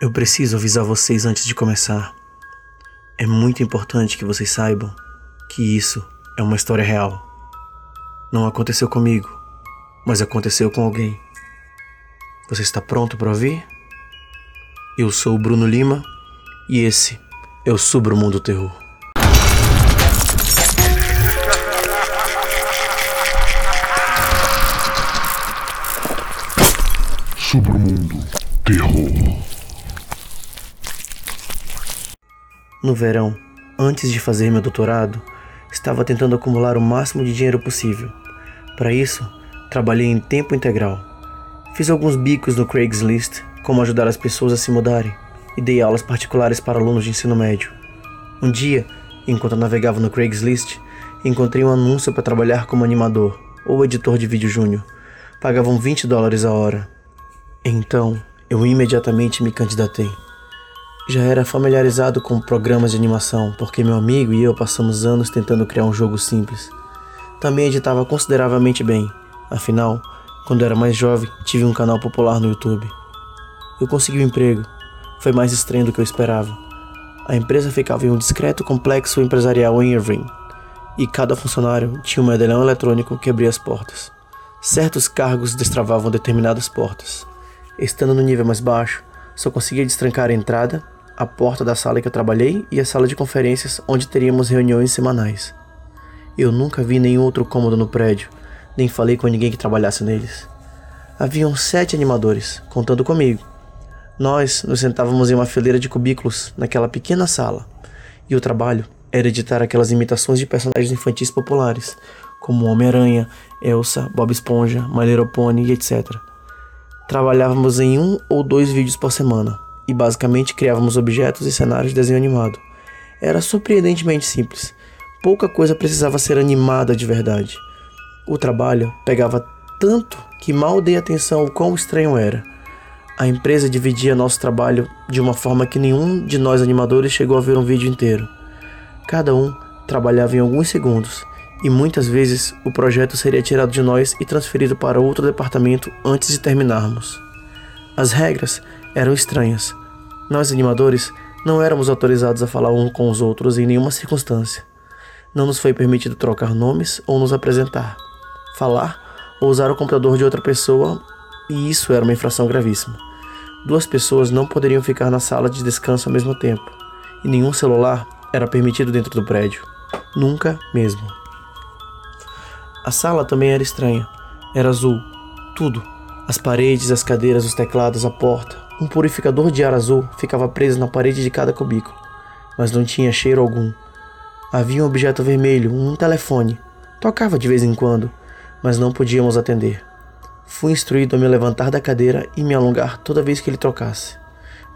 Eu preciso avisar vocês antes de começar. É muito importante que vocês saibam que isso é uma história real. Não aconteceu comigo, mas aconteceu com alguém. Você está pronto para ouvir? Eu sou o Bruno Lima e esse é o Subro Mundo Terror. Submundo Terror. No verão, antes de fazer meu doutorado, estava tentando acumular o máximo de dinheiro possível. Para isso, trabalhei em tempo integral. Fiz alguns bicos no Craigslist, como ajudar as pessoas a se mudarem, e dei aulas particulares para alunos de ensino médio. Um dia, enquanto navegava no Craigslist, encontrei um anúncio para trabalhar como animador ou editor de vídeo júnior. Pagavam 20 dólares a hora. Então, eu imediatamente me candidatei. Já era familiarizado com programas de animação, porque meu amigo e eu passamos anos tentando criar um jogo simples. Também editava consideravelmente bem, afinal, quando era mais jovem, tive um canal popular no YouTube. Eu consegui um emprego, foi mais estranho do que eu esperava. A empresa ficava em um discreto complexo empresarial em Irving, e cada funcionário tinha um medalhão eletrônico que abria as portas. Certos cargos destravavam determinadas portas. Estando no nível mais baixo, só conseguia destrancar a entrada a porta da sala que eu trabalhei e a sala de conferências onde teríamos reuniões semanais. Eu nunca vi nenhum outro cômodo no prédio, nem falei com ninguém que trabalhasse neles. Haviam sete animadores, contando comigo. Nós nos sentávamos em uma fileira de cubículos naquela pequena sala, e o trabalho era editar aquelas imitações de personagens infantis populares, como Homem-Aranha, Elsa, Bob Esponja, My Little Pony etc. Trabalhávamos em um ou dois vídeos por semana, e basicamente criávamos objetos e cenários de desenho animado. Era surpreendentemente simples. Pouca coisa precisava ser animada de verdade. O trabalho pegava tanto que mal dei atenção ao quão estranho era. A empresa dividia nosso trabalho de uma forma que nenhum de nós animadores chegou a ver um vídeo inteiro. Cada um trabalhava em alguns segundos e muitas vezes o projeto seria tirado de nós e transferido para outro departamento antes de terminarmos. As regras eram estranhas, nós animadores não éramos autorizados a falar um com os outros em nenhuma circunstância. Não nos foi permitido trocar nomes ou nos apresentar, falar ou usar o computador de outra pessoa, e isso era uma infração gravíssima. Duas pessoas não poderiam ficar na sala de descanso ao mesmo tempo, e nenhum celular era permitido dentro do prédio. Nunca mesmo. A sala também era estranha. Era azul. Tudo. As paredes, as cadeiras, os teclados, a porta, um purificador de ar azul ficava preso na parede de cada cubículo, mas não tinha cheiro algum. Havia um objeto vermelho, um telefone. Tocava de vez em quando, mas não podíamos atender. Fui instruído a me levantar da cadeira e me alongar toda vez que ele trocasse.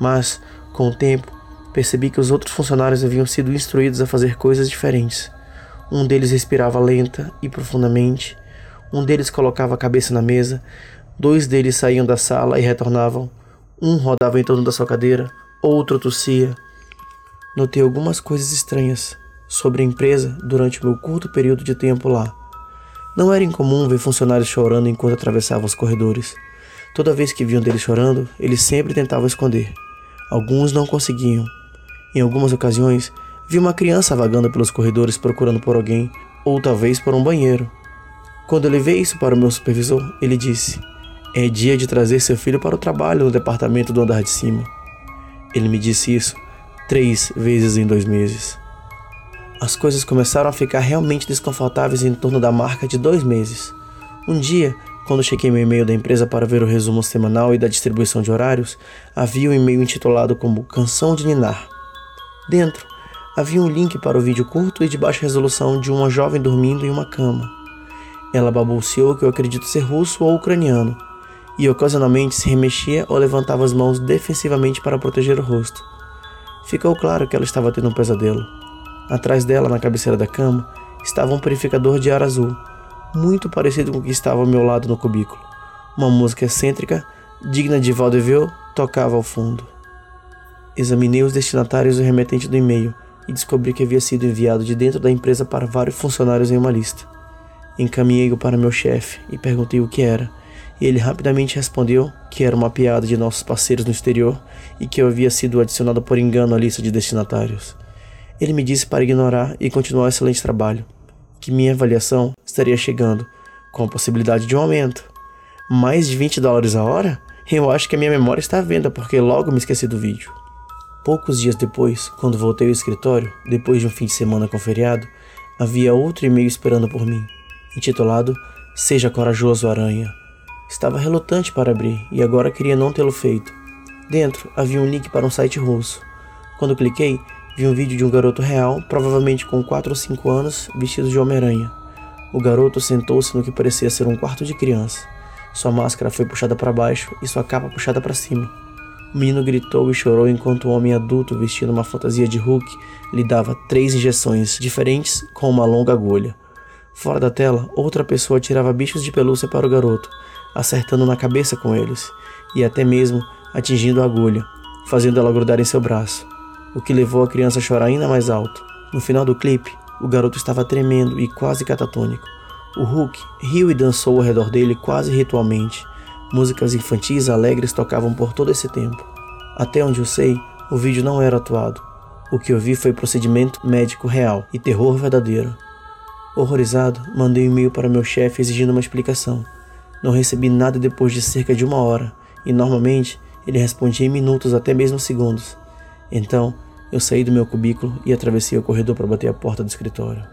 Mas, com o tempo, percebi que os outros funcionários haviam sido instruídos a fazer coisas diferentes. Um deles respirava lenta e profundamente, um deles colocava a cabeça na mesa, dois deles saíam da sala e retornavam, um rodava em torno da sua cadeira, outro tossia. Notei algumas coisas estranhas sobre a empresa durante meu curto período de tempo lá. Não era incomum ver funcionários chorando enquanto atravessavam os corredores. Toda vez que viam deles chorando, eles sempre tentavam esconder. Alguns não conseguiam. Em algumas ocasiões, vi uma criança vagando pelos corredores procurando por alguém, ou talvez por um banheiro. Quando eu levei isso para o meu supervisor, ele disse: é dia de trazer seu filho para o trabalho no departamento do andar de cima. Ele me disse isso três vezes em dois meses. As coisas começaram a ficar realmente desconfortáveis em torno da marca de dois meses. Um dia, quando chequei meu e-mail da empresa para ver o resumo semanal e da distribuição de horários, havia um e-mail intitulado como Canção de Ninar. Dentro, havia um link para o vídeo curto e de baixa resolução de uma jovem dormindo em uma cama. Ela balbuciou que eu acredito ser russo ou ucraniano e ocasionalmente se remexia ou levantava as mãos defensivamente para proteger o rosto. Ficou claro que ela estava tendo um pesadelo. Atrás dela, na cabeceira da cama, estava um purificador de ar azul, muito parecido com o que estava ao meu lado no cubículo. Uma música excêntrica, digna de vaudeville, tocava ao fundo. Examinei os destinatários do remetente do e-mail e descobri que havia sido enviado de dentro da empresa para vários funcionários em uma lista. Encaminhei-o para meu chefe e perguntei o que era e ele rapidamente respondeu que era uma piada de nossos parceiros no exterior e que eu havia sido adicionado por engano à lista de destinatários. Ele me disse para ignorar e continuar o excelente trabalho, que minha avaliação estaria chegando, com a possibilidade de um aumento. Mais de 20 dólares a hora? Eu acho que a minha memória está à venda porque logo me esqueci do vídeo. Poucos dias depois, quando voltei ao escritório, depois de um fim de semana com feriado, havia outro e-mail esperando por mim, intitulado Seja Corajoso Aranha. Estava relutante para abrir e agora queria não tê-lo feito. Dentro havia um link para um site russo. Quando cliquei, vi um vídeo de um garoto real, provavelmente com 4 ou 5 anos, vestido de Homem-Aranha. O garoto sentou-se no que parecia ser um quarto de criança. Sua máscara foi puxada para baixo e sua capa puxada para cima. O menino gritou e chorou enquanto o um homem adulto, vestindo uma fantasia de Hulk, lhe dava três injeções diferentes com uma longa agulha. Fora da tela, outra pessoa tirava bichos de pelúcia para o garoto, acertando na cabeça com eles, e até mesmo atingindo a agulha, fazendo ela grudar em seu braço, o que levou a criança a chorar ainda mais alto. No final do clipe, o garoto estava tremendo e quase catatônico. O Hulk riu e dançou ao redor dele quase ritualmente. Músicas infantis alegres tocavam por todo esse tempo. Até onde eu sei, o vídeo não era atuado. O que eu vi foi procedimento médico real e terror verdadeiro. Horrorizado, mandei um e-mail para meu chefe exigindo uma explicação. Não recebi nada depois de cerca de uma hora, e normalmente ele respondia em minutos, até mesmo segundos. Então, eu saí do meu cubículo e atravessei o corredor para bater a porta do escritório.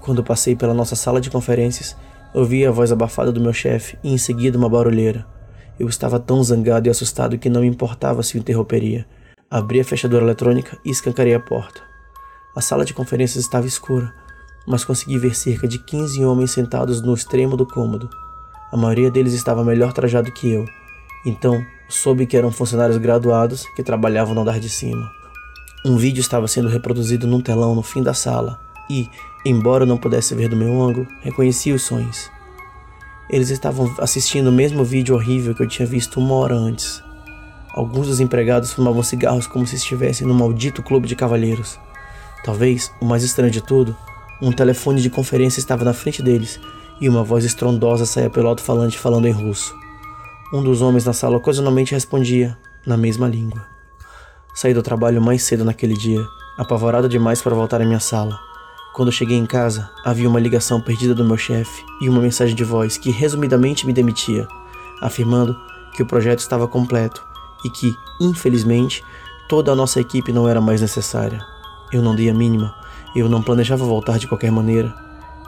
Quando passei pela nossa sala de conferências, ouvi a voz abafada do meu chefe e em seguida uma barulheira. Eu estava tão zangado e assustado que não me importava se o interromperia. Abri a fechadura eletrônica e escancarei a porta. A sala de conferências estava escura, mas consegui ver cerca de 15 homens sentados no extremo do cômodo. A maioria deles estava melhor trajado que eu, então soube que eram funcionários graduados que trabalhavam no andar de cima. Um vídeo estava sendo reproduzido num telão no fim da sala e, embora eu não pudesse ver do meu ângulo, reconheci os sonhos. Eles estavam assistindo o mesmo vídeo horrível que eu tinha visto uma hora antes. Alguns dos empregados fumavam cigarros como se estivessem num maldito clube de cavalheiros. Talvez, o mais estranho de tudo, um telefone de conferência estava na frente deles e uma voz estrondosa saía pelo alto-falante falando em russo. Um dos homens na sala ocasionalmente respondia, na mesma língua. Saí do trabalho mais cedo naquele dia, apavorado demais para voltar à minha sala. Quando cheguei em casa, havia uma ligação perdida do meu chefe e uma mensagem de voz que resumidamente me demitia, afirmando que o projeto estava completo e que, infelizmente, toda a nossa equipe não era mais necessária. Eu não dei a mínima, eu não planejava voltar de qualquer maneira,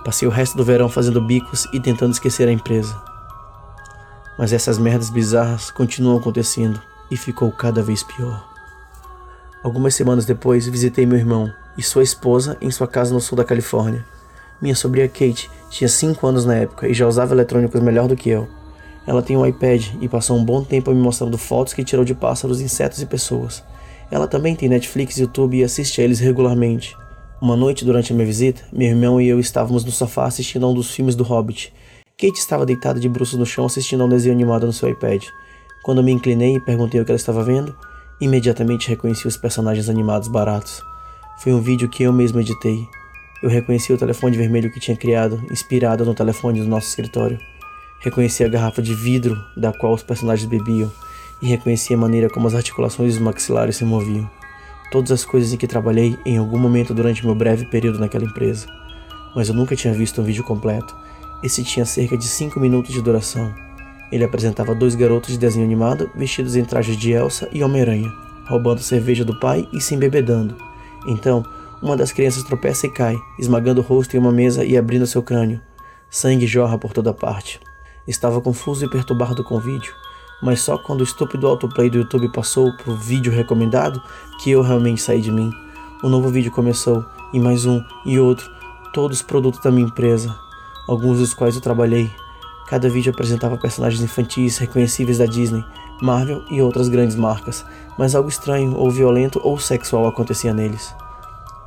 Passei o resto do verão fazendo bicos e tentando esquecer a empresa. Mas essas merdas bizarras continuam acontecendo e ficou cada vez pior. Algumas semanas depois, visitei meu irmão e sua esposa em sua casa no sul da Califórnia. Minha sobrinha Kate tinha 5 anos na época e já usava eletrônicos melhor do que eu. Ela tem um iPad e passou um bom tempo me mostrando fotos que tirou de pássaros, insetos e pessoas. Ela também tem Netflix, YouTube e assiste a eles regularmente. Uma noite durante a minha visita, meu irmão e eu estávamos no sofá assistindo a um dos filmes do Hobbit. Kate estava deitada de bruços no chão assistindo a um desenho animado no seu iPad. Quando me inclinei e perguntei o que ela estava vendo, imediatamente reconheci os personagens animados baratos. Foi um vídeo que eu mesmo editei. Eu reconheci o telefone vermelho que tinha criado, inspirado no telefone do nosso escritório. Reconheci a garrafa de vidro da qual os personagens bebiam e reconheci a maneira como as articulações dos maxilares se moviam todas as coisas em que trabalhei em algum momento durante meu breve período naquela empresa. Mas eu nunca tinha visto um vídeo completo. Esse tinha cerca de 5 minutos de duração. Ele apresentava dois garotos de desenho animado vestidos em trajes de Elsa e Homem-Aranha, roubando cerveja do pai e se embebedando. Então, uma das crianças tropeça e cai, esmagando o rosto em uma mesa e abrindo seu crânio. Sangue jorra por toda parte. Estava confuso e perturbado com o vídeo mas só quando o estúpido autoplay do YouTube passou pro vídeo recomendado que eu realmente saí de mim. O novo vídeo começou, e mais um, e outro, todos produtos da minha empresa, alguns dos quais eu trabalhei. Cada vídeo apresentava personagens infantis reconhecíveis da Disney, Marvel e outras grandes marcas, mas algo estranho ou violento ou sexual acontecia neles.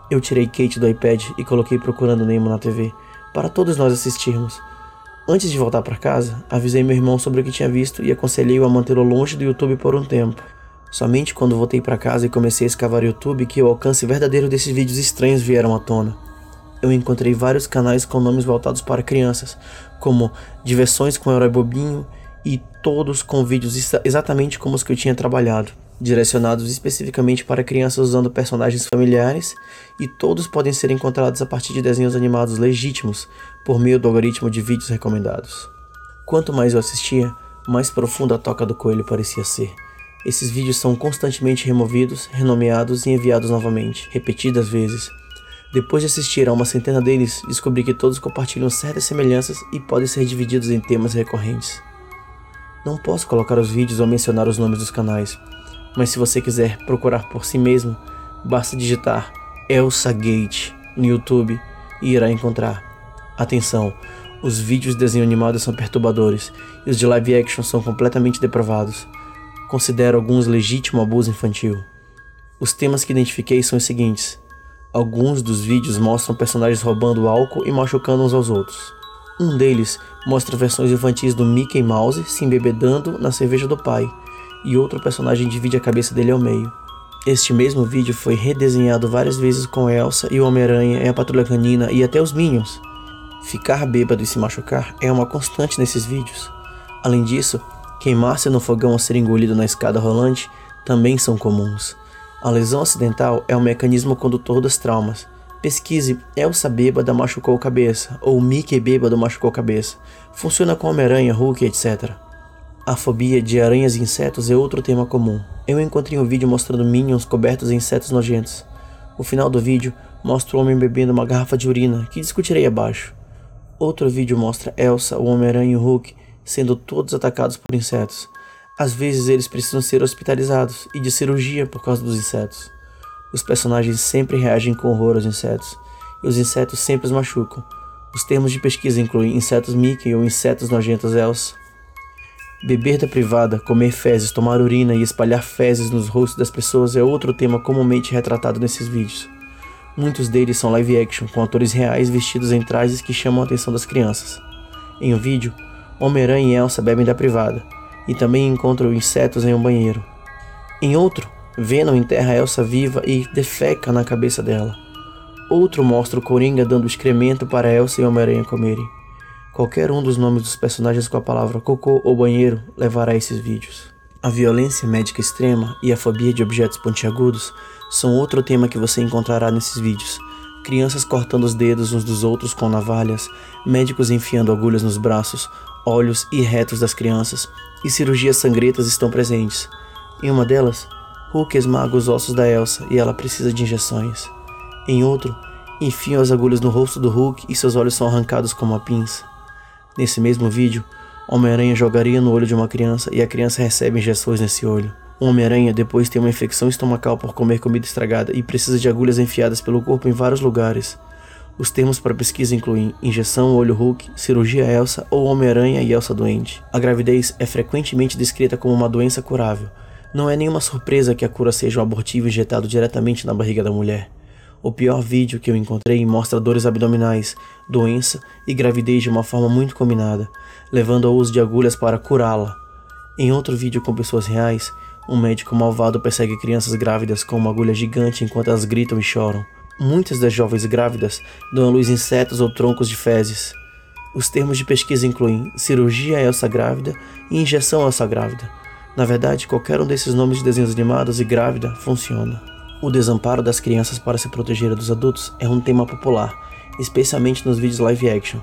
Eu tirei Kate do iPad e coloquei Procurando Nemo na TV, para todos nós assistirmos. Antes de voltar para casa, avisei meu irmão sobre o que tinha visto e aconselhei-o a mantê-lo longe do YouTube por um tempo. Somente quando voltei para casa e comecei a escavar o YouTube que o alcance verdadeiro desses vídeos estranhos vieram à tona. Eu encontrei vários canais com nomes voltados para crianças, como Diversões com Herói Bobinho e todos com vídeos exatamente como os que eu tinha trabalhado, direcionados especificamente para crianças usando personagens familiares, e todos podem ser encontrados a partir de desenhos animados legítimos por meio do algoritmo de vídeos recomendados. Quanto mais eu assistia, mais profunda a toca do coelho parecia ser. Esses vídeos são constantemente removidos, renomeados e enviados novamente, repetidas vezes. Depois de assistir a uma centena deles, descobri que todos compartilham certas semelhanças e podem ser divididos em temas recorrentes. Não posso colocar os vídeos ou mencionar os nomes dos canais, mas se você quiser procurar por si mesmo, basta digitar Elsa Gate no YouTube e irá encontrar. Atenção, os vídeos de desenho animado são perturbadores e os de live action são completamente depravados. Considero alguns legítimo abuso infantil. Os temas que identifiquei são os seguintes: alguns dos vídeos mostram personagens roubando álcool e machucando uns aos outros. Um deles mostra versões infantis do Mickey Mouse se embebedando na cerveja do pai, e outro personagem divide a cabeça dele ao meio. Este mesmo vídeo foi redesenhado várias vezes com Elsa e o Homem-Aranha e a Patrulha Canina e até os Minions. Ficar bêbado e se machucar é uma constante nesses vídeos. Além disso, queimar-se no fogão ou ser engolido na escada rolante também são comuns. A lesão acidental é o mecanismo condutor dos traumas, Pesquise Elsa bêbada machucou cabeça ou Mickey bêbado machucou cabeça. Funciona com Homem-Aranha, Hulk, etc. A fobia de aranhas e insetos é outro tema comum. Eu encontrei um vídeo mostrando Minions cobertos em insetos nojentos. O final do vídeo mostra o homem bebendo uma garrafa de urina, que discutirei abaixo. Outro vídeo mostra Elsa, o Homem-Aranha e o Hulk sendo todos atacados por insetos. Às vezes eles precisam ser hospitalizados e de cirurgia por causa dos insetos. Os personagens sempre reagem com horror aos insetos, e os insetos sempre os machucam. Os termos de pesquisa incluem insetos Mickey ou insetos nojentos Elsa. Beber da privada, comer fezes, tomar urina e espalhar fezes nos rostos das pessoas é outro tema comumente retratado nesses vídeos. Muitos deles são live action, com atores reais vestidos em trajes que chamam a atenção das crianças. Em um vídeo, Homem-Aranha e Elsa bebem da privada, e também encontram insetos em um banheiro. Em outro, Venom enterra Elsa viva e defeca na cabeça dela. Outro mostra o Coringa dando excremento para Elsa e Homem-Aranha comerem. Qualquer um dos nomes dos personagens com a palavra cocô ou banheiro levará a esses vídeos. A violência médica extrema e a fobia de objetos pontiagudos são outro tema que você encontrará nesses vídeos. Crianças cortando os dedos uns dos outros com navalhas, médicos enfiando agulhas nos braços, olhos e retos das crianças, e cirurgias sangrentas estão presentes. Em uma delas, Hulk esmaga os ossos da Elsa e ela precisa de injeções. Em outro, enfiam as agulhas no rosto do Hulk e seus olhos são arrancados com uma pinça. Nesse mesmo vídeo, Homem-Aranha jogaria no olho de uma criança e a criança recebe injeções nesse olho. Homem-Aranha depois tem uma infecção estomacal por comer comida estragada e precisa de agulhas enfiadas pelo corpo em vários lugares. Os termos para pesquisa incluem injeção olho Hulk, cirurgia Elsa ou Homem-Aranha e Elsa doente. A gravidez é frequentemente descrita como uma doença curável, não é nenhuma surpresa que a cura seja um abortivo injetado diretamente na barriga da mulher. O pior vídeo que eu encontrei mostra dores abdominais, doença e gravidez de uma forma muito combinada, levando ao uso de agulhas para curá-la. Em outro vídeo com pessoas reais, um médico malvado persegue crianças grávidas com uma agulha gigante enquanto elas gritam e choram. Muitas das jovens grávidas dão à luz insetos ou troncos de fezes. Os termos de pesquisa incluem cirurgia Elsa grávida e injeção Elsa grávida. Na verdade, qualquer um desses nomes de desenhos animados e grávida funciona. O desamparo das crianças para se proteger dos adultos é um tema popular, especialmente nos vídeos live action.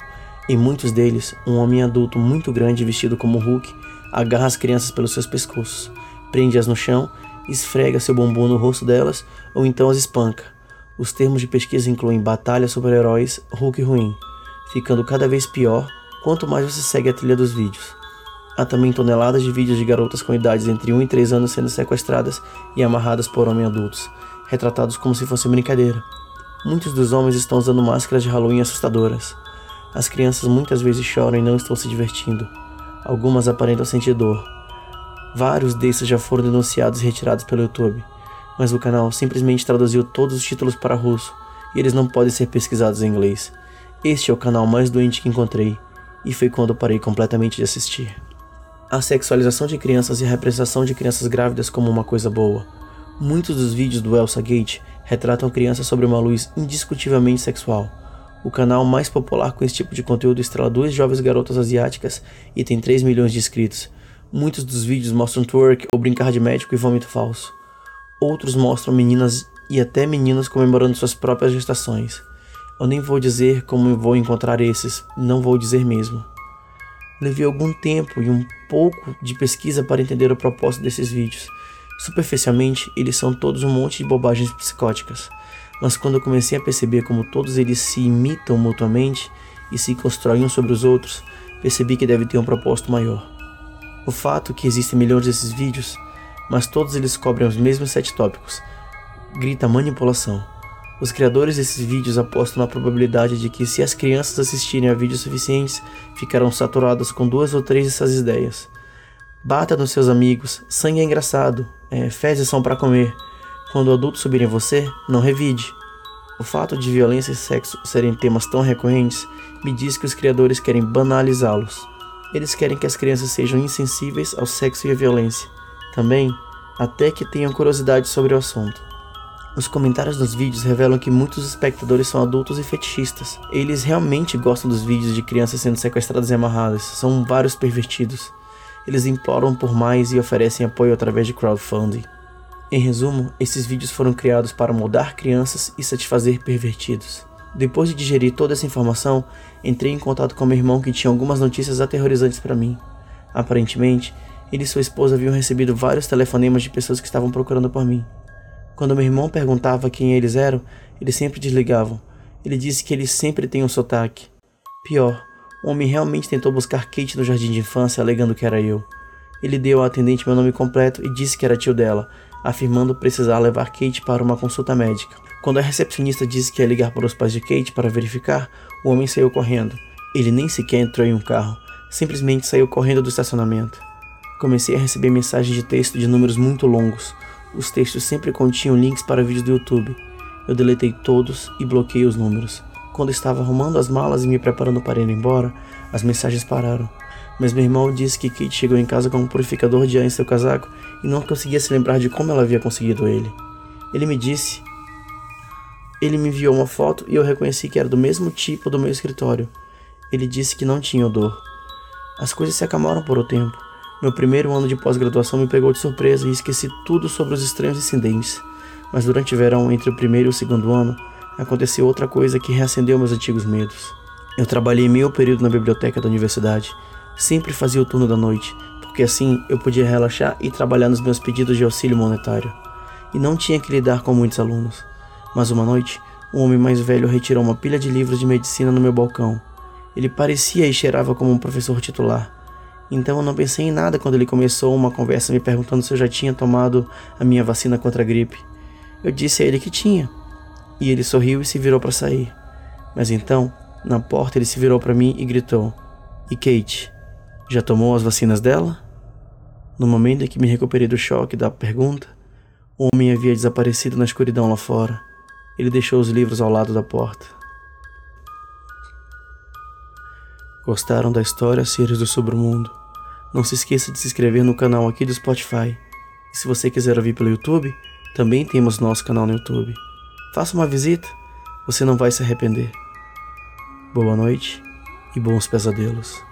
Em muitos deles, um homem adulto muito grande vestido como Hulk agarra as crianças pelos seus pescoços, prende-as no chão, esfrega seu bumbum no rosto delas ou então as espanca. Os termos de pesquisa incluem batalha super-heróis, Hulk ruim, ficando cada vez pior quanto mais você segue a trilha dos vídeos. Há também toneladas de vídeos de garotas com idades entre 1 e 3 anos sendo sequestradas e amarradas por homens adultos, retratados como se fosse brincadeira. Muitos dos homens estão usando máscaras de Halloween assustadoras. As crianças muitas vezes choram e não estão se divertindo. Algumas aparentam sentir dor. Vários desses já foram denunciados e retirados pelo YouTube, mas o canal simplesmente traduziu todos os títulos para russo e eles não podem ser pesquisados em inglês. Este é o canal mais doente que encontrei, e foi quando parei completamente de assistir a sexualização de crianças e a representação de crianças grávidas como uma coisa boa. Muitos dos vídeos do Elsa Gate retratam crianças sobre uma luz indiscutivelmente sexual. O canal mais popular com esse tipo de conteúdo estrela duas jovens garotas asiáticas e tem 3 milhões de inscritos. Muitos dos vídeos mostram twerk ou brincar de médico e vômito falso. Outros mostram meninas e até meninos comemorando suas próprias gestações. Eu nem vou dizer como vou encontrar esses, não vou dizer mesmo. Levei algum tempo e um pouco de pesquisa para entender o propósito desses vídeos. Superficialmente, eles são todos um monte de bobagens psicóticas, mas quando eu comecei a perceber como todos eles se imitam mutuamente e se constroem uns sobre os outros, percebi que deve ter um propósito maior. O fato que existem milhões desses vídeos, mas todos eles cobrem os mesmos sete tópicos, grita manipulação. Os criadores desses vídeos apostam na probabilidade de que, se as crianças assistirem a vídeos suficientes, ficarão saturadas com duas ou três dessas ideias. Bata nos seus amigos, sangue é engraçado, é, fezes são para comer. Quando adultos subirem você, não revide. O fato de violência e sexo serem temas tão recorrentes me diz que os criadores querem banalizá-los. Eles querem que as crianças sejam insensíveis ao sexo e à violência. Também, até que tenham curiosidade sobre o assunto. Os comentários dos vídeos revelam que muitos espectadores são adultos e fetichistas. Eles realmente gostam dos vídeos de crianças sendo sequestradas e amarradas, são vários pervertidos. Eles imploram por mais e oferecem apoio através de crowdfunding. Em resumo, esses vídeos foram criados para moldar crianças e satisfazer pervertidos. Depois de digerir toda essa informação, entrei em contato com meu irmão que tinha algumas notícias aterrorizantes para mim. Aparentemente, ele e sua esposa haviam recebido vários telefonemas de pessoas que estavam procurando por mim. Quando meu irmão perguntava quem eles eram, eles sempre desligavam. Ele disse que eles sempre têm um sotaque. Pior, o homem realmente tentou buscar Kate no jardim de infância, alegando que era eu. Ele deu ao atendente meu nome completo e disse que era tio dela, afirmando precisar levar Kate para uma consulta médica. Quando a recepcionista disse que ia ligar para os pais de Kate para verificar, o homem saiu correndo. Ele nem sequer entrou em um carro, simplesmente saiu correndo do estacionamento. Comecei a receber mensagens de texto de números muito longos. Os textos sempre continham links para vídeos do YouTube. Eu deletei todos e bloqueei os números. Quando estava arrumando as malas e me preparando para ir embora, as mensagens pararam. Mas meu irmão disse que Kate chegou em casa com um purificador de ar em seu casaco e não conseguia se lembrar de como ela havia conseguido ele. Ele me disse. Ele me enviou uma foto e eu reconheci que era do mesmo tipo do meu escritório. Ele disse que não tinha odor. As coisas se acalmaram por um tempo. Meu primeiro ano de pós-graduação me pegou de surpresa e esqueci tudo sobre os estranhos incidentes. Mas durante o verão, entre o primeiro e o segundo ano, aconteceu outra coisa que reacendeu meus antigos medos. Eu trabalhei meio período na biblioteca da universidade. Sempre fazia o turno da noite, porque assim eu podia relaxar e trabalhar nos meus pedidos de auxílio monetário. E não tinha que lidar com muitos alunos. Mas uma noite, um homem mais velho retirou uma pilha de livros de medicina no meu balcão. Ele parecia e cheirava como um professor titular. Então eu não pensei em nada quando ele começou uma conversa me perguntando se eu já tinha tomado a minha vacina contra a gripe. Eu disse a ele que tinha. E ele sorriu e se virou para sair. Mas então, na porta, ele se virou para mim e gritou: E Kate, já tomou as vacinas dela? No momento em que me recuperei do choque da pergunta, o homem havia desaparecido na escuridão lá fora. Ele deixou os livros ao lado da porta. Gostaram da história Seres do Sobremundo? Não se esqueça de se inscrever no canal aqui do Spotify. E se você quiser ouvir pelo YouTube, também temos nosso canal no YouTube. Faça uma visita, você não vai se arrepender. Boa noite e bons pesadelos.